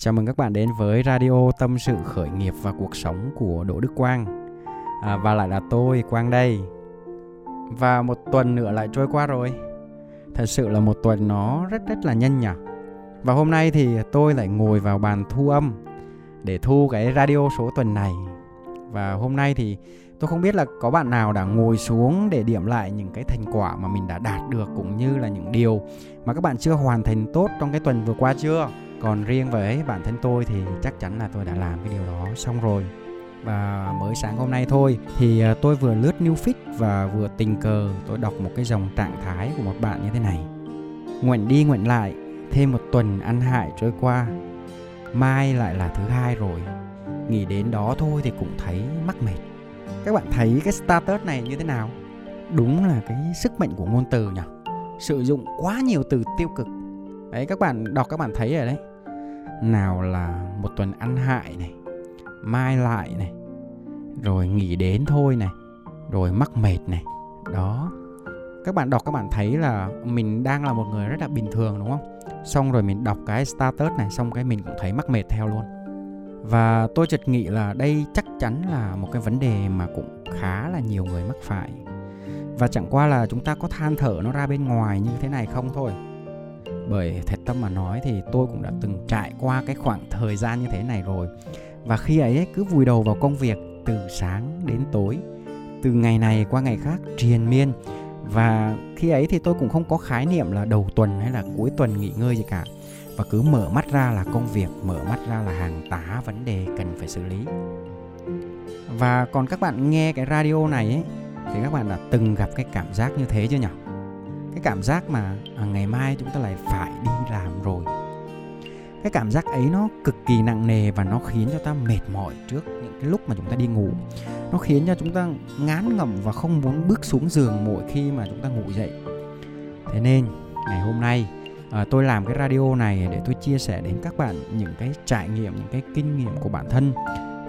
Chào mừng các bạn đến với radio tâm sự khởi nghiệp và cuộc sống của Đỗ Đức Quang. À, Và lại là tôi, Quang đây. Và một tuần nữa lại trôi qua rồi. Thật sự là một tuần nó rất rất là nhanh nhỉ. Và hôm nay thì tôi lại ngồi vào bàn thu âm Để thu cái radio số tuần này. Và hôm nay thì tôi không biết là có bạn nào đã ngồi xuống để điểm lại những cái thành quả mà mình đã đạt được Cũng như là những điều mà các bạn chưa hoàn thành tốt trong cái tuần vừa qua chưa? Còn riêng với bản thân tôi thì chắc chắn là tôi đã làm cái điều đó xong rồi. Và mới sáng hôm nay thôi, thì ờ, tôi vừa lướt new feed và vừa tình cờ tôi đọc một cái dòng trạng thái của một bạn như thế này. Nguyện đi nguyện lại, thêm một tuần ăn hại trôi qua, mai lại là thứ hai rồi. Nghĩ đến đó thôi thì cũng thấy mắc mệt. Các bạn thấy cái status này như thế nào? Đúng là cái sức mạnh của ngôn từ nhỉ? Sử dụng quá nhiều từ tiêu cực. Đấy, các bạn đọc các bạn thấy rồi đấy nào là một tuần ăn hại này, mai lại này, rồi nghỉ đến thôi này, rồi mắc mệt này. Đó. Các bạn đọc các bạn thấy là mình đang là một người rất là bình thường, đúng không? Xong rồi mình đọc cái status này, xong cái mình cũng thấy mắc mệt theo luôn. Và tôi chợt nghĩ là đây chắc chắn là một cái vấn đề mà cũng khá là nhiều người mắc phải. Và chẳng qua là chúng ta có than thở nó ra bên ngoài như thế này không thôi bởi thật tâm mà nói thì tôi cũng đã từng trải qua cái khoảng thời gian như thế này rồi. Và khi ấy cứ vùi đầu vào công việc từ sáng đến tối, từ ngày này qua ngày khác triền miên. Và khi ấy thì tôi cũng không có khái niệm là đầu tuần hay là cuối tuần nghỉ ngơi gì cả. Và cứ mở mắt ra là công việc, mở mắt ra là hàng tá, vấn đề cần phải xử lý. Và còn các bạn nghe cái radio này ấy, thì các bạn đã từng gặp cái cảm giác như thế chưa nhỉ cái cảm giác mà à, ngày mai chúng ta lại phải đi làm rồi. Cái cảm giác ấy nó cực kỳ nặng nề và nó khiến cho ta mệt mỏi trước những cái lúc mà chúng ta đi ngủ. Nó khiến cho chúng ta ngán ngẩm và không muốn bước xuống giường mỗi khi mà chúng ta ngủ dậy. Thế nên ngày hôm nay à, tôi làm cái radio này để tôi chia sẻ đến các bạn những cái trải nghiệm những cái kinh nghiệm của bản thân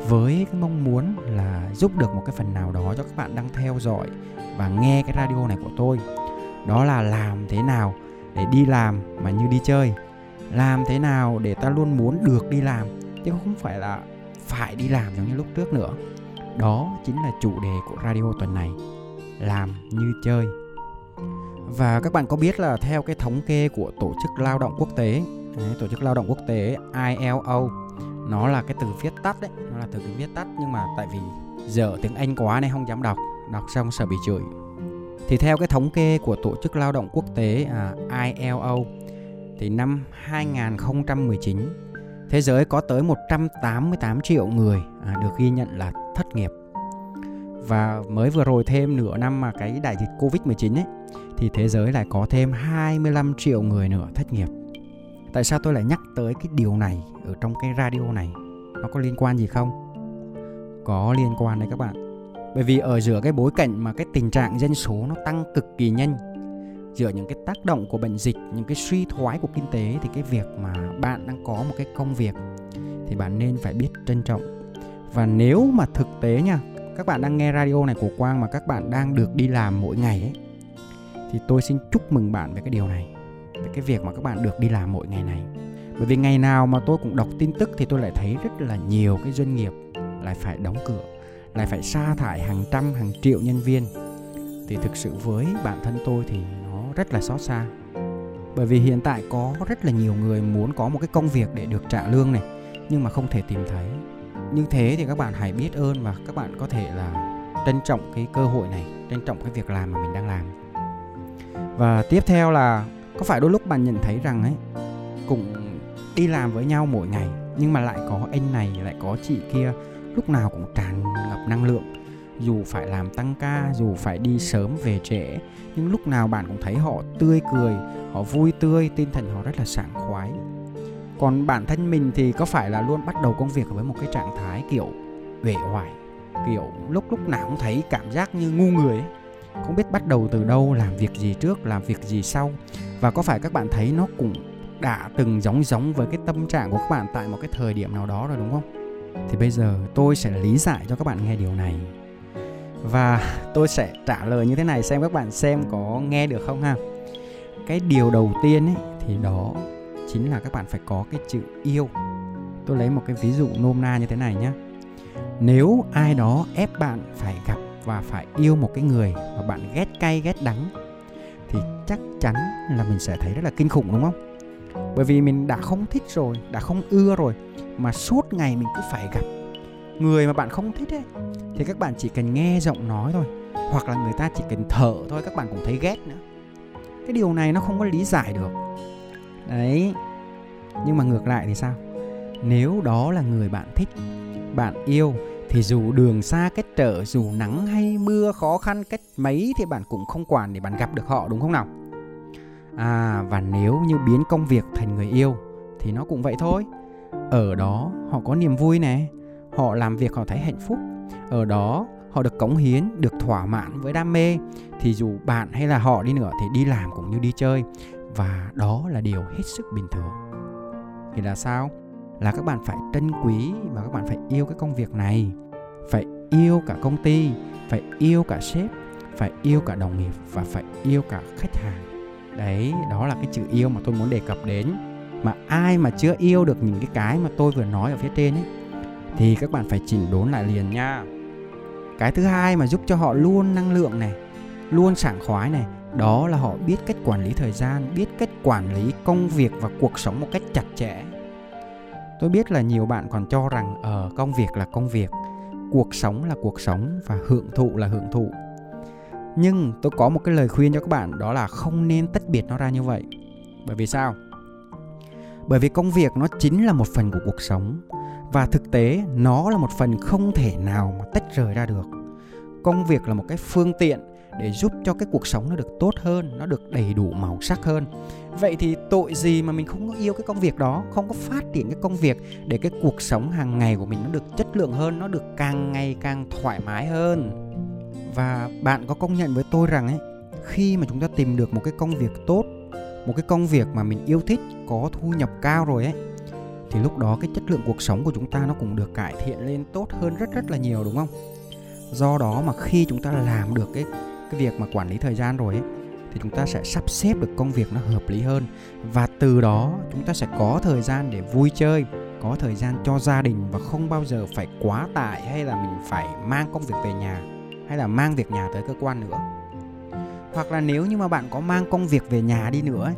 với cái mong muốn là giúp được một cái phần nào đó cho các bạn đang theo dõi và nghe cái radio này của tôi đó là làm thế nào để đi làm mà như đi chơi? Làm thế nào để ta luôn muốn được đi làm chứ không phải là phải đi làm giống như lúc trước nữa? Đó chính là chủ đề của radio tuần này làm như chơi. Và các bạn có biết là theo cái thống kê của tổ chức lao động quốc tế đấy, tổ chức lao động quốc tế ILO nó là cái từ viết tắt đấy nó là từ viết tắt nhưng mà tại vì dở tiếng Anh quá nên không dám đọc đọc xong sợ bị chửi thì theo cái thống kê của Tổ chức Lao động Quốc tế à, ILO thì năm 2019 thế giới có tới 188 triệu người à, được ghi nhận là thất nghiệp. Và mới vừa rồi thêm nửa năm mà cái đại dịch Covid-19 ấy thì thế giới lại có thêm 25 triệu người nữa thất nghiệp. Tại sao tôi lại nhắc tới cái điều này ở trong cái radio này? Nó có liên quan gì không? Có liên quan đấy các bạn bởi vì ở giữa cái bối cảnh mà cái tình trạng dân số nó tăng cực kỳ nhanh, giữa những cái tác động của bệnh dịch, những cái suy thoái của kinh tế, thì cái việc mà bạn đang có một cái công việc thì bạn nên phải biết trân trọng. Và nếu mà thực tế nha, các bạn đang nghe radio này của quang mà các bạn đang được đi làm mỗi ngày ấy, thì tôi xin chúc mừng bạn về cái điều này, về cái việc mà các bạn được đi làm mỗi ngày này. Bởi vì ngày nào mà tôi cũng đọc tin tức thì tôi lại thấy rất là nhiều cái doanh nghiệp lại phải đóng cửa lại phải sa thải hàng trăm, hàng triệu nhân viên. Thì thực sự với bản thân tôi thì nó rất là xót xa. Bởi vì hiện tại có rất là nhiều người muốn có một cái công việc để được trả lương này, nhưng mà không thể tìm thấy. Như thế thì các bạn hãy biết ơn và các bạn có thể là trân trọng cái cơ hội này, trân trọng cái việc làm mà mình đang làm. Và tiếp theo là có phải đôi lúc bạn nhận thấy rằng ấy cũng đi làm với nhau mỗi ngày, nhưng mà lại có anh này, lại có chị kia lúc nào cũng tràn ngập năng lượng. Dù phải làm tăng ca, dù phải đi sớm về trễ, nhưng lúc nào bạn cũng thấy họ tươi cười, họ vui tươi, tinh thần họ rất là sảng khoái. Còn bản thân mình thì có phải là luôn bắt đầu công việc với một cái trạng thái kiểu uể oải, kiểu lúc lúc nào cũng thấy cảm giác như ngu người ấy? Không biết bắt đầu từ đâu, làm việc gì trước, làm việc gì sau? Và có phải các bạn thấy nó cũng đã từng giống giống với cái tâm trạng của các bạn tại một cái thời điểm nào đó rồi, đúng không? Thì bây giờ tôi sẽ lý giải cho các bạn nghe điều này. Và tôi sẽ trả lời như thế này xem các bạn xem có nghe được không ha. Cái điều đầu tiên ấy, thì đó chính là các bạn phải có cái chữ yêu. Tôi lấy một cái ví dụ nôm na như thế này nhé nếu ai đó ép bạn phải gặp và phải yêu một cái người mà bạn ghét cay, ghét đắng, thì chắc chắn là mình sẽ thấy rất là kinh khủng, đúng không? Bởi vì mình đã không thích rồi, đã không ưa rồi mà suốt ngày mình cứ phải gặp. Người mà bạn không thích ấy, thì các bạn chỉ cần nghe giọng nói thôi, hoặc là người ta chỉ cần thở thôi, các bạn cũng thấy ghét nữa. Cái điều này nó không có lý giải được. Đấy, nhưng mà ngược lại thì sao? Nếu đó là người bạn thích, bạn yêu, thì dù đường xa cách trở, dù nắng hay mưa khó khăn cách mấy thì bạn cũng không quản để bạn gặp được họ, đúng không nào? À và nếu như biến công việc thành người yêu, thì nó cũng vậy thôi ở đó họ có niềm vui nè. Họ làm việc họ thấy hạnh phúc. Ở đó họ được cống hiến, được thỏa mãn với đam mê. Thì dù bạn hay là họ đi nữa thì đi làm cũng như đi chơi. Và đó là điều hết sức bình thường. Thì là sao? Là các bạn phải trân quý và các bạn phải yêu cái công việc này. Phải yêu cả công ty, phải yêu cả sếp, phải yêu cả đồng nghiệp và phải yêu cả khách hàng. Đấy, đó là cái chữ yêu mà tôi muốn đề cập đến mà ai mà chưa yêu được những cái cái mà tôi vừa nói ở phía trên ấy thì các bạn phải chỉnh đốn lại liền nha. Cái thứ hai mà giúp cho họ luôn năng lượng này luôn sảng khoái này đó là họ biết cách quản lý thời gian biết cách quản lý công việc và cuộc sống một cách chặt chẽ. Tôi biết là nhiều bạn còn cho rằng ở uh, công việc là công việc cuộc sống là cuộc sống và hưởng thụ là hưởng thụ. Nhưng tôi có một cái lời khuyên cho các bạn đó là không nên tách biệt nó ra như vậy. Bởi vì sao? Bởi vì công việc nó chính là một phần của cuộc sống. Và thực tế, nó là một phần không thể nào mà tách rời ra được. Công việc là một cái phương tiện để giúp cho cái cuộc sống nó được tốt hơn, nó được đầy đủ màu sắc hơn. Vậy thì tội gì mà mình không có yêu cái công việc đó, không có phát triển cái công việc để cái cuộc sống hàng ngày của mình nó được chất lượng hơn, nó được càng ngày càng thoải mái hơn? Và bạn có công nhận với tôi rằng ấy, khi mà chúng ta tìm được một cái công việc tốt một cái công việc mà mình yêu thích, có thu nhập cao rồi ấy, thì lúc đó cái chất lượng cuộc sống của chúng ta nó cũng được cải thiện lên tốt hơn rất rất là nhiều, đúng không? Do đó mà khi chúng ta làm được cái cái việc mà quản lý thời gian rồi ấy, thì chúng ta sẽ sắp xếp được công việc nó hợp lý hơn. Và từ đó chúng ta sẽ có thời gian để vui chơi, có thời gian cho gia đình và không bao giờ phải quá tải hay là mình phải mang công việc về nhà, hay là mang việc nhà tới cơ quan nữa hoặc là nếu như mà bạn có mang công việc về nhà đi nữa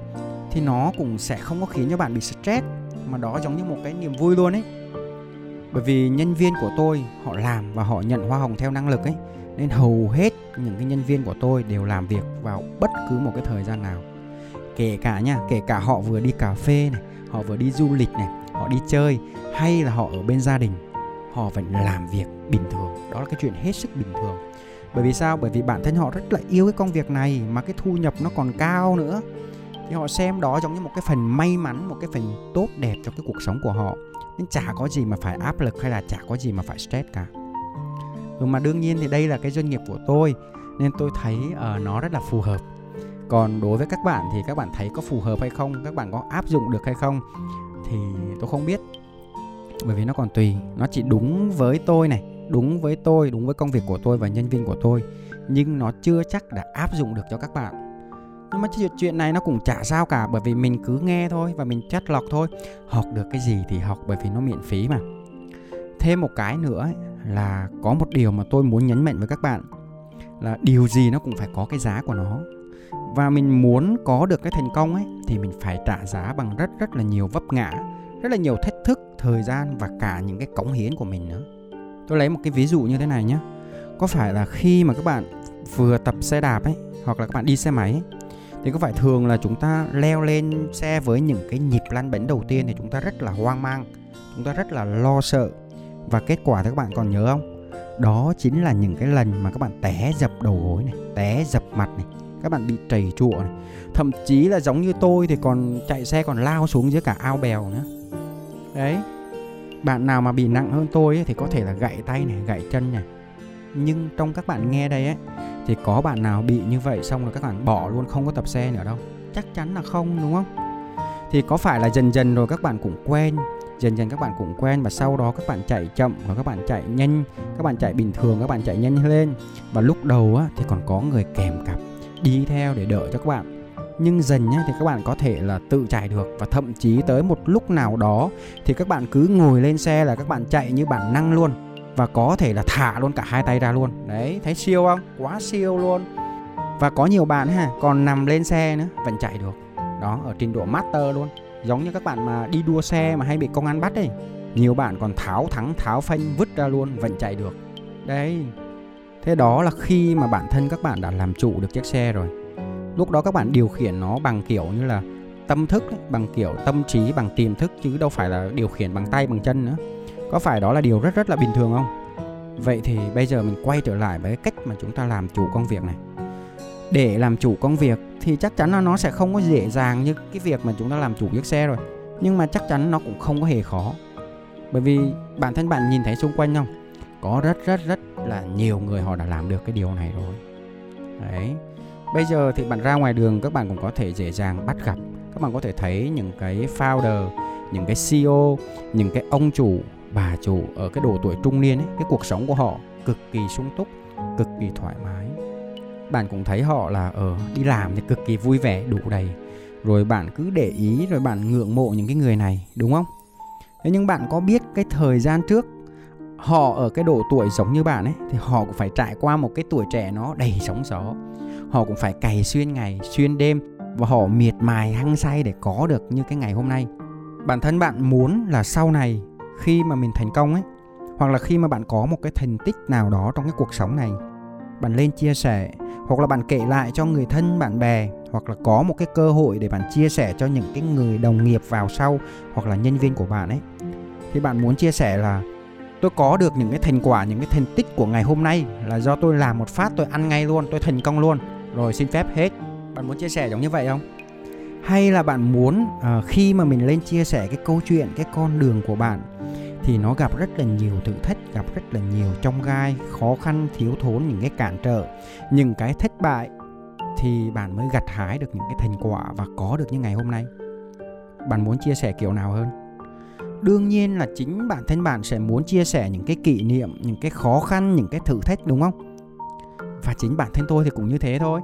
thì nó cũng sẽ không có khiến cho bạn bị stress, mà đó giống như một cái niềm vui luôn ấy. Bởi vì nhân viên của tôi, họ làm và họ nhận hoa hồng theo năng lực ấy, nên hầu hết những cái nhân viên của tôi đều làm việc vào bất cứ một cái thời gian nào. Kể cả nha, kể cả họ vừa đi cà phê này, họ vừa đi du lịch này, họ đi chơi, hay là họ ở bên gia đình, họ vẫn làm việc bình thường. Đó là cái chuyện hết sức bình thường bởi vì sao? Bởi vì bản thân họ rất là yêu cái công việc này mà cái thu nhập nó còn cao nữa. Thì họ xem đó giống như một cái phần may mắn một cái phần tốt đẹp cho cái cuộc sống của họ. Nên chả có gì mà phải áp lực hay là chả có gì mà phải stress cả. Ừ, mà đương nhiên thì đây là cái doanh nghiệp của tôi nên tôi thấy uh, nó rất là phù hợp. Còn đối với các bạn thì các bạn thấy có phù hợp hay không? Các bạn có áp dụng được hay không? Thì tôi không biết. Bởi vì nó còn tùy. Nó chỉ đúng với tôi này đúng với tôi, đúng với công việc của tôi và nhân viên của tôi, nhưng nó chưa chắc đã áp dụng được cho các bạn. Nhưng mà chuyện này nó cũng chả sao cả, bởi vì mình cứ nghe thôi và mình chất lọc thôi. Học được cái gì thì học, bởi vì nó miễn phí mà. Thêm một cái nữa là có một điều mà tôi muốn nhấn mạnh với các bạn, là điều gì nó cũng phải có cái giá của nó. Và mình muốn có được cái thành công ấy, thì mình phải trả giá bằng rất rất là nhiều vấp ngã, rất là nhiều thách thức, thời gian và cả những cái cống hiến của mình nữa tôi lấy một cái ví dụ như thế này nhé có phải là khi mà các bạn vừa tập xe đạp ấy hoặc là các bạn đi xe máy ấy, thì có phải thường là chúng ta leo lên xe với những cái nhịp lăn bánh đầu tiên thì chúng ta rất là hoang mang chúng ta rất là lo sợ? Và kết quả thì các bạn còn nhớ không? Đó chính là những cái lần mà các bạn té dập đầu gối này té dập mặt này các bạn bị trầy trụa này. Thậm chí là giống như tôi thì còn chạy xe còn lao xuống dưới cả ao bèo nữa. Đấy bạn nào mà bị nặng hơn tôi ấy, thì có thể là gãy tay này gãy chân này. Nhưng trong các bạn nghe đây ấy thì có bạn nào bị như vậy xong rồi các bạn bỏ luôn không có tập xe nữa đâu? Chắc chắn là không đúng không? Thì có phải là dần dần rồi các bạn cũng quen dần dần các bạn cũng quen và sau đó các bạn chạy chậm và các bạn chạy nhanh các bạn chạy bình thường các bạn chạy nhanh lên. Và lúc đầu á, thì còn có người kèm cặp đi theo để đỡ cho các bạn nhưng dần nhé thì các bạn có thể là tự chạy được và thậm chí tới một lúc nào đó thì các bạn cứ ngồi lên xe là các bạn chạy như bản năng luôn và có thể là thả luôn cả hai tay ra luôn. Đấy, thấy siêu không? Quá siêu luôn. Và có nhiều bạn ha, còn nằm lên xe nữa, vẫn chạy được. Đó, ở trình độ master luôn. Giống như các bạn mà đi đua xe mà hay bị công an bắt ấy. Nhiều bạn còn tháo thắng, tháo phanh, vứt ra luôn, vẫn chạy được. Đấy. Thế đó là khi mà bản thân các bạn đã làm chủ được chiếc xe rồi lúc đó các bạn điều khiển nó bằng kiểu như là tâm thức ấy, bằng kiểu tâm trí bằng tiềm thức chứ đâu phải là điều khiển bằng tay bằng chân nữa. Có phải đó là điều rất rất là bình thường không? Vậy thì bây giờ mình quay trở lại với cách mà chúng ta làm chủ công việc này. Để làm chủ công việc thì chắc chắn là nó sẽ không có dễ dàng như cái việc mà chúng ta làm chủ chiếc xe rồi. Nhưng mà chắc chắn nó cũng không có hề khó. Bởi vì bản thân bạn nhìn thấy xung quanh không? Có rất rất rất là nhiều người họ đã làm được cái điều này rồi. Đấy bây giờ thì bạn ra ngoài đường, các bạn cũng có thể dễ dàng bắt gặp. Các bạn có thể thấy những cái founder, những cái CEO những cái ông chủ, bà chủ ở cái độ tuổi trung niên ấy, cái cuộc sống của họ cực kỳ sung túc, cực kỳ thoải mái. Bạn cũng thấy họ là ở đi làm thì cực kỳ vui vẻ, đủ đầy. Rồi bạn cứ để ý, rồi bạn ngưỡng mộ những cái người này, đúng không? Thế nhưng bạn có biết cái thời gian trước, họ ở cái độ tuổi giống như bạn ấy, thì họ cũng phải trải qua một cái tuổi trẻ nó đầy sóng gió họ cũng phải cày xuyên ngày, xuyên đêm và họ miệt mài hăng say để có được như cái ngày hôm nay. Bản thân bạn muốn là sau này khi mà mình thành công ấy, hoặc là khi mà bạn có một cái thành tích nào đó trong cái cuộc sống này, bạn lên chia sẻ, hoặc là bạn kể lại cho người thân, bạn bè, hoặc là có một cái cơ hội để bạn chia sẻ cho những cái người đồng nghiệp vào sau, hoặc là nhân viên của bạn ấy, thì bạn muốn chia sẻ là, tôi có được những cái thành quả, những cái thành tích của ngày hôm nay là do tôi làm một phát, tôi ăn ngay luôn, tôi thành công luôn rồi xin phép hết. Bạn muốn chia sẻ giống như vậy không? Hay là bạn muốn uh, khi mà mình lên chia sẻ cái câu chuyện cái con đường của bạn thì nó gặp rất là nhiều thử thách gặp rất là nhiều trong gai khó khăn thiếu thốn những cái cản trở những cái thất bại thì bạn mới gặt hái được những cái thành quả và có được như ngày hôm nay. Bạn muốn chia sẻ kiểu nào hơn? Đương nhiên là chính bản thân bạn sẽ muốn chia sẻ những cái kỷ niệm những cái khó khăn những cái thử thách đúng không? Và chính bản thân tôi thì cũng như thế thôi.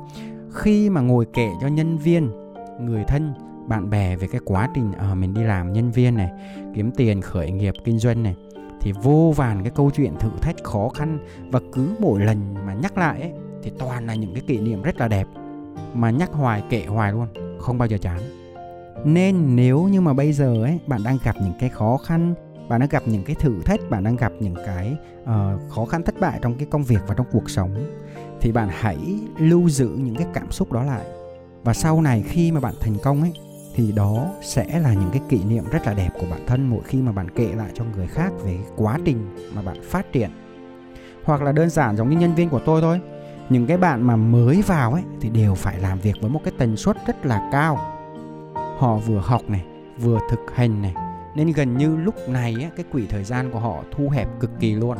Khi mà ngồi kể cho nhân viên người thân bạn bè về cái quá trình à, mình đi làm nhân viên này kiếm tiền khởi nghiệp kinh doanh này thì vô vàn cái câu chuyện thử thách khó khăn và cứ mỗi lần mà nhắc lại ấy, thì toàn là những cái kỷ niệm rất là đẹp mà nhắc hoài kể hoài luôn không bao giờ chán. Nên nếu như mà bây giờ ấy bạn đang gặp những cái khó khăn bạn đang gặp những cái thử thách bạn đang gặp những cái uh, khó khăn thất bại trong cái công việc và trong cuộc sống thì bạn hãy lưu giữ những cái cảm xúc đó lại. Và sau này khi mà bạn thành công ấy thì đó sẽ là những cái kỷ niệm rất là đẹp của bản thân mỗi khi mà bạn kể lại cho người khác về quá trình mà bạn phát triển. Hoặc là đơn giản giống như nhân viên của tôi thôi những cái bạn mà mới vào ấy thì đều phải làm việc với một cái tần suất rất là cao. Họ vừa học này vừa thực hành này nên gần như lúc này ấy, cái quỹ thời gian của họ thu hẹp cực kỳ luôn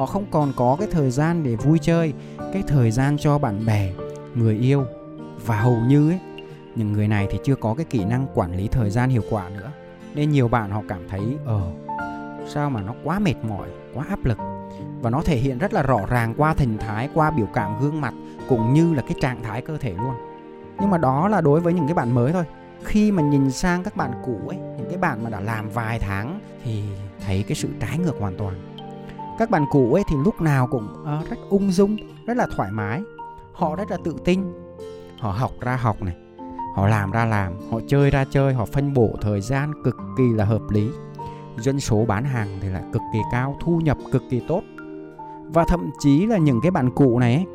họ không còn có cái thời gian để vui chơi, cái thời gian cho bạn bè, người yêu. Và hầu như ấy, những người này thì chưa có cái kỹ năng quản lý thời gian hiệu quả nữa. Nên nhiều bạn họ cảm thấy ờ sao mà nó quá mệt mỏi, quá áp lực. Và nó thể hiện rất là rõ ràng qua thần thái, qua biểu cảm gương mặt, cũng như là cái trạng thái cơ thể luôn. Nhưng mà đó là đối với những cái bạn mới thôi. Khi mà nhìn sang các bạn cũ ấy, những cái bạn mà đã làm vài tháng, thì thấy cái sự trái ngược hoàn toàn các bạn cũ ấy thì lúc nào cũng uh, rất ung dung rất là thoải mái. Họ rất là tự tin. Họ học ra học này họ làm ra làm họ chơi ra chơi họ phân bổ thời gian cực kỳ là hợp lý. Doanh số bán hàng thì lại cực kỳ cao thu nhập cực kỳ tốt. Và thậm chí là những cái bạn cụ này ấy,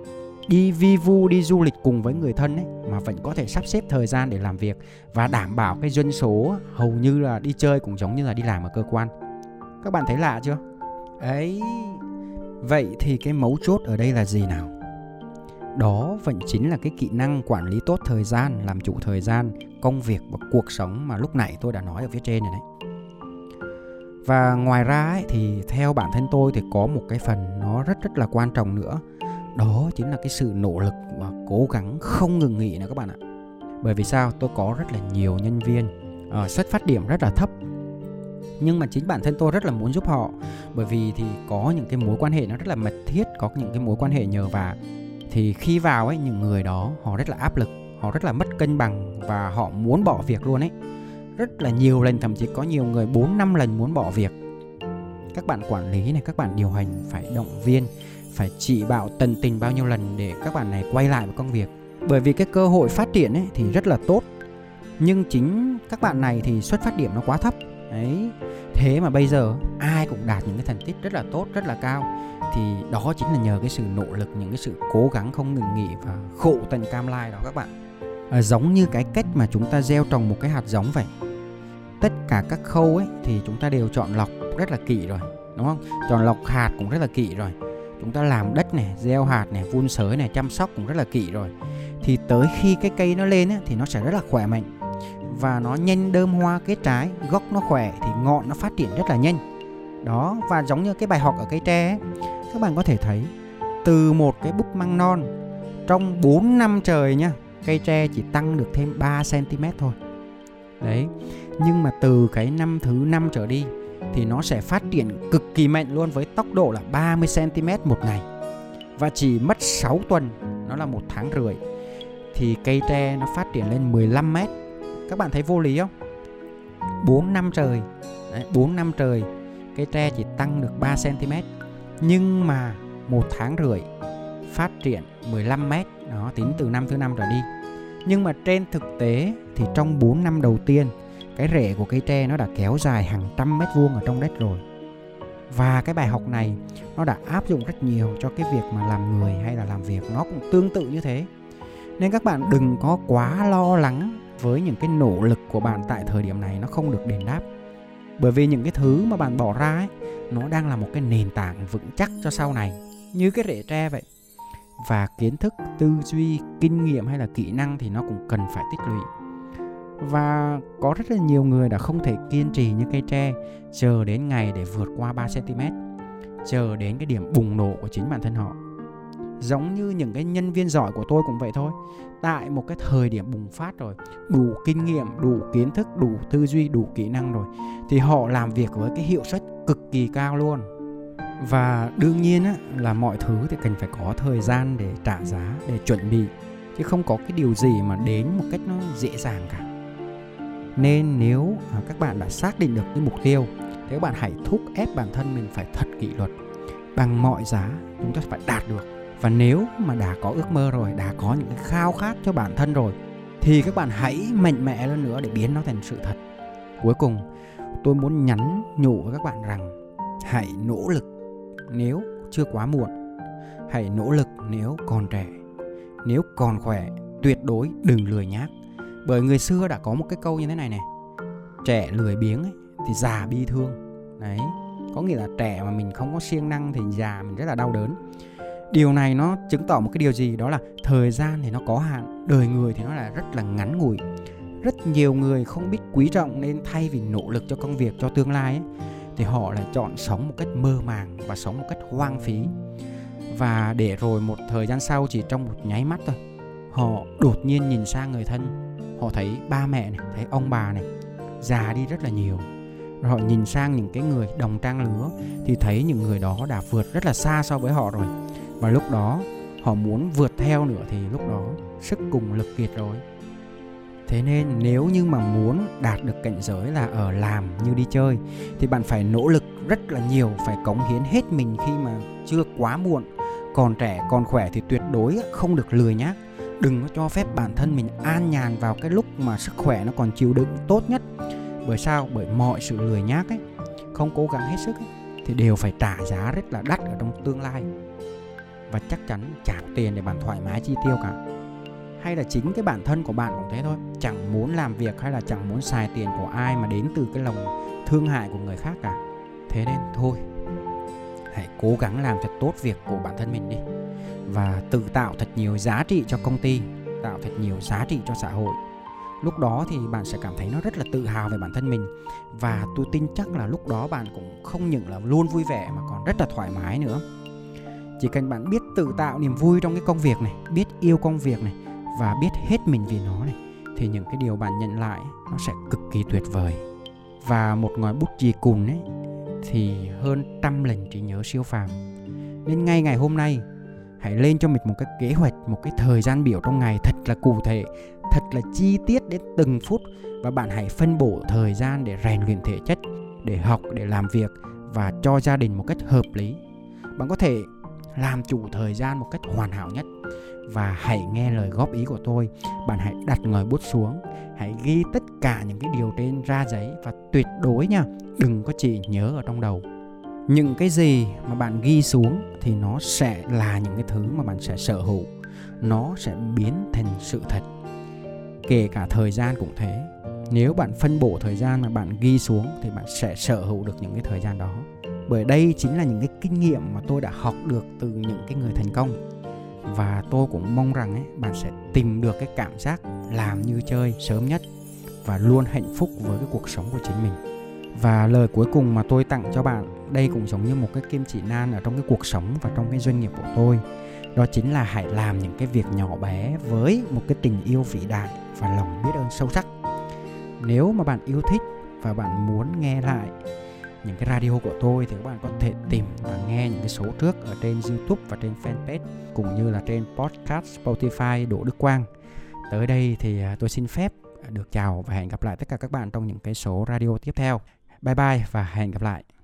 đi vi vu đi du lịch cùng với người thân ấy mà vẫn có thể sắp xếp thời gian để làm việc và đảm bảo cái doanh số hầu như là đi chơi cũng giống như là đi làm ở cơ quan. Các bạn thấy lạ chưa? Ấy vậy thì cái mấu chốt ở đây là gì nào? Đó vẫn chính là cái kỹ năng quản lý tốt thời gian làm chủ thời gian công việc và cuộc sống mà lúc nãy tôi đã nói ở phía trên này đấy. Và ngoài ra ấy, thì theo bản thân tôi thì có một cái phần nó rất rất là quan trọng nữa. Đó chính là cái sự nỗ lực và cố gắng không ngừng nghỉ nữa các bạn ạ. Bởi vì sao? Tôi có rất là nhiều nhân viên uh, xuất phát điểm rất là thấp nhưng mà chính bản thân tôi rất là muốn giúp họ. Bởi vì thì có những cái mối quan hệ nó rất là mật thiết, có những cái mối quan hệ nhờ vả. Thì khi vào ấy, những người đó, họ rất là áp lực, họ rất là mất cân bằng và họ muốn bỏ việc luôn ấy. Rất là nhiều lần, thậm chí có nhiều người 4 năm lần muốn bỏ việc. Các bạn quản lý này, các bạn điều hành phải động viên, phải chỉ bảo tận tình bao nhiêu lần để các bạn này quay lại với công việc. Bởi vì cái cơ hội phát triển ấy thì rất là tốt. Nhưng chính các bạn này thì xuất phát điểm nó quá thấp đấy. Thế mà bây giờ ai cũng đạt những cái thành tích rất là tốt rất là cao. Thì đó chính là nhờ cái sự nỗ lực những cái sự cố gắng không ngừng nghỉ và khổ tận cam lai đó các bạn. À, giống như cái cách mà chúng ta gieo trồng một cái hạt giống vậy. Tất cả các khâu ấy thì chúng ta đều chọn lọc rất là kỹ rồi đúng không? Chọn lọc hạt cũng rất là kỹ rồi. Chúng ta làm đất này gieo hạt này vun sới này chăm sóc cũng rất là kỹ rồi. Thì tới khi cái cây nó lên ấy, thì nó sẽ rất là khỏe mạnh và nó nhanh đơm hoa kết trái gốc nó khỏe thì ngọn nó phát triển rất là nhanh. Đó và giống như cái bài học ở cây tre ấy, các bạn có thể thấy từ một cái búp măng non trong 4 năm trời nha cây tre chỉ tăng được thêm 3 cm thôi. Đấy nhưng mà từ cái năm thứ năm trở đi thì nó sẽ phát triển cực kỳ mạnh luôn với tốc độ là 30 cm một ngày. Và chỉ mất 6 tuần nó là một tháng rưỡi thì cây tre nó phát triển lên 15 mét các bạn thấy vô lý không? 4 năm trời Đấy, 4 năm trời cây tre chỉ tăng được 3 cm nhưng mà một tháng rưỡi phát triển 15 mét đó tính từ năm thứ năm trở đi. Nhưng mà trên thực tế thì trong 4 năm đầu tiên cái rễ của cây tre nó đã kéo dài hàng trăm mét vuông ở trong đất rồi. Và cái bài học này nó đã áp dụng rất nhiều cho cái việc mà làm người hay là làm việc. Nó cũng tương tự như thế nên các bạn đừng có quá lo lắng với những cái nỗ lực của bạn tại thời điểm này nó không được đền đáp. Bởi vì những cái thứ mà bạn bỏ ra ấy, nó đang là một cái nền tảng vững chắc cho sau này, như cái rễ tre vậy. Và kiến thức, tư duy, kinh nghiệm hay là kỹ năng thì nó cũng cần phải tích lũy. Và có rất là nhiều người đã không thể kiên trì như cây tre, chờ đến ngày để vượt qua 3 cm chờ đến cái điểm bùng nổ của chính bản thân họ giống như những cái nhân viên giỏi của tôi cũng vậy thôi. Tại một cái thời điểm bùng phát rồi đủ kinh nghiệm đủ kiến thức đủ tư duy đủ kỹ năng rồi thì họ làm việc với cái hiệu suất cực kỳ cao luôn. Và đương nhiên á, là mọi thứ thì cần phải có thời gian để trả giá để chuẩn bị chứ không có cái điều gì mà đến một cách nó dễ dàng cả. Nên nếu à, các bạn đã xác định được cái mục tiêu thì các bạn hãy thúc ép bản thân mình phải thật kỷ luật. Bằng mọi giá chúng ta phải đạt được và nếu mà đã có ước mơ rồi đã có những cái khao khát cho bản thân rồi thì các bạn hãy mạnh mẽ hơn nữa để biến nó thành sự thật. Cuối cùng tôi muốn nhắn nhủ với các bạn rằng hãy nỗ lực nếu chưa quá muộn. Hãy nỗ lực nếu còn trẻ. Nếu còn khỏe tuyệt đối đừng lười nhác. Bởi người xưa đã có một cái câu như thế này này trẻ lười biếng ấy, thì già bi thương. Đấy có nghĩa là trẻ mà mình không có siêng năng thì già mình rất là đau đớn điều này nó chứng tỏ một cái điều gì? Đó là thời gian thì nó có hạn đời người thì nó là rất là ngắn ngủi. Rất nhiều người không biết quý trọng nên thay vì nỗ lực cho công việc cho tương lai ấy, thì họ lại chọn sống một cách mơ màng và sống một cách hoang phí. Và để rồi một thời gian sau chỉ trong một nháy mắt thôi họ đột nhiên nhìn sang người thân. Họ thấy ba mẹ này thấy ông bà này già đi rất là nhiều. Rồi họ nhìn sang những cái người đồng trang lứa thì thấy những người đó đã vượt rất là xa so với họ rồi và lúc đó họ muốn vượt theo nữa thì lúc đó sức cùng lực kiệt rồi thế nên nếu như mà muốn đạt được cảnh giới là ở làm như đi chơi thì bạn phải nỗ lực rất là nhiều phải cống hiến hết mình khi mà chưa quá muộn. Còn trẻ còn khỏe thì tuyệt đối không được lười nhác đừng có cho phép bản thân mình an nhàn vào cái lúc mà sức khỏe nó còn chịu đựng tốt nhất. Bởi sao? Bởi mọi sự lười nhác ấy không cố gắng hết sức ấy, thì đều phải trả giá rất là đắt ở trong tương lai và chắc chắn trả tiền để bạn thoải mái chi tiêu cả. Hay là chính cái bản thân của bạn cũng thế thôi, chẳng muốn làm việc hay là chẳng muốn xài tiền của ai mà đến từ cái lòng thương hại của người khác cả. Thế nên thôi, hãy cố gắng làm thật tốt việc của bản thân mình đi. Và tự tạo thật nhiều giá trị cho công ty, tạo thật nhiều giá trị cho xã hội. Lúc đó thì bạn sẽ cảm thấy nó rất là tự hào về bản thân mình. Và tôi tin chắc là lúc đó bạn cũng không những là luôn vui vẻ mà còn rất là thoải mái nữa chỉ cần bạn biết tự tạo niềm vui trong cái công việc này, biết yêu công việc này và biết hết mình vì nó này, thì những cái điều bạn nhận lại nó sẽ cực kỳ tuyệt vời. Và một ngòi bút chì cùn ấy, thì hơn trăm lần trí nhớ siêu phàm. Nên ngay ngày hôm nay, hãy lên cho mình một cái kế hoạch, một cái thời gian biểu trong ngày thật là cụ thể, thật là chi tiết đến từng phút và bạn hãy phân bổ thời gian để rèn luyện thể chất, để học, để làm việc và cho gia đình một cách hợp lý. Bạn có thể làm chủ thời gian một cách hoàn hảo nhất. Và hãy nghe lời góp ý của tôi. Bạn hãy đặt ngòi bút xuống. Hãy ghi tất cả những cái điều trên ra giấy và tuyệt đối nha, đừng có chỉ nhớ ở trong đầu. Những cái gì mà bạn ghi xuống thì nó sẽ là những cái thứ mà bạn sẽ sở hữu. Nó sẽ biến thành sự thật. Kể cả thời gian cũng thế. Nếu bạn phân bổ thời gian mà bạn ghi xuống thì bạn sẽ sở hữu được những cái thời gian đó bởi đây chính là những cái kinh nghiệm mà tôi đã học được từ những cái người thành công. Và tôi cũng mong rằng ấy, bạn sẽ tìm được cái cảm giác làm như chơi sớm nhất và luôn hạnh phúc với cái cuộc sống của chính mình. Và lời cuối cùng mà tôi tặng cho bạn đây cũng giống như một cái kim chỉ nan ở trong cái cuộc sống và trong cái doanh nghiệp của tôi. Đó chính là hãy làm những cái việc nhỏ bé với một cái tình yêu vĩ đại và lòng biết ơn sâu sắc. Nếu mà bạn yêu thích và bạn muốn nghe lại những cái radio của tôi thì các bạn có thể tìm và nghe những cái số trước ở trên YouTube và trên fanpage, cũng như là trên podcast Spotify Đỗ Đức Quang. Tới đây thì à, tôi xin phép được chào và hẹn gặp lại tất cả các bạn trong những cái số radio tiếp theo. Bye bye và hẹn gặp lại.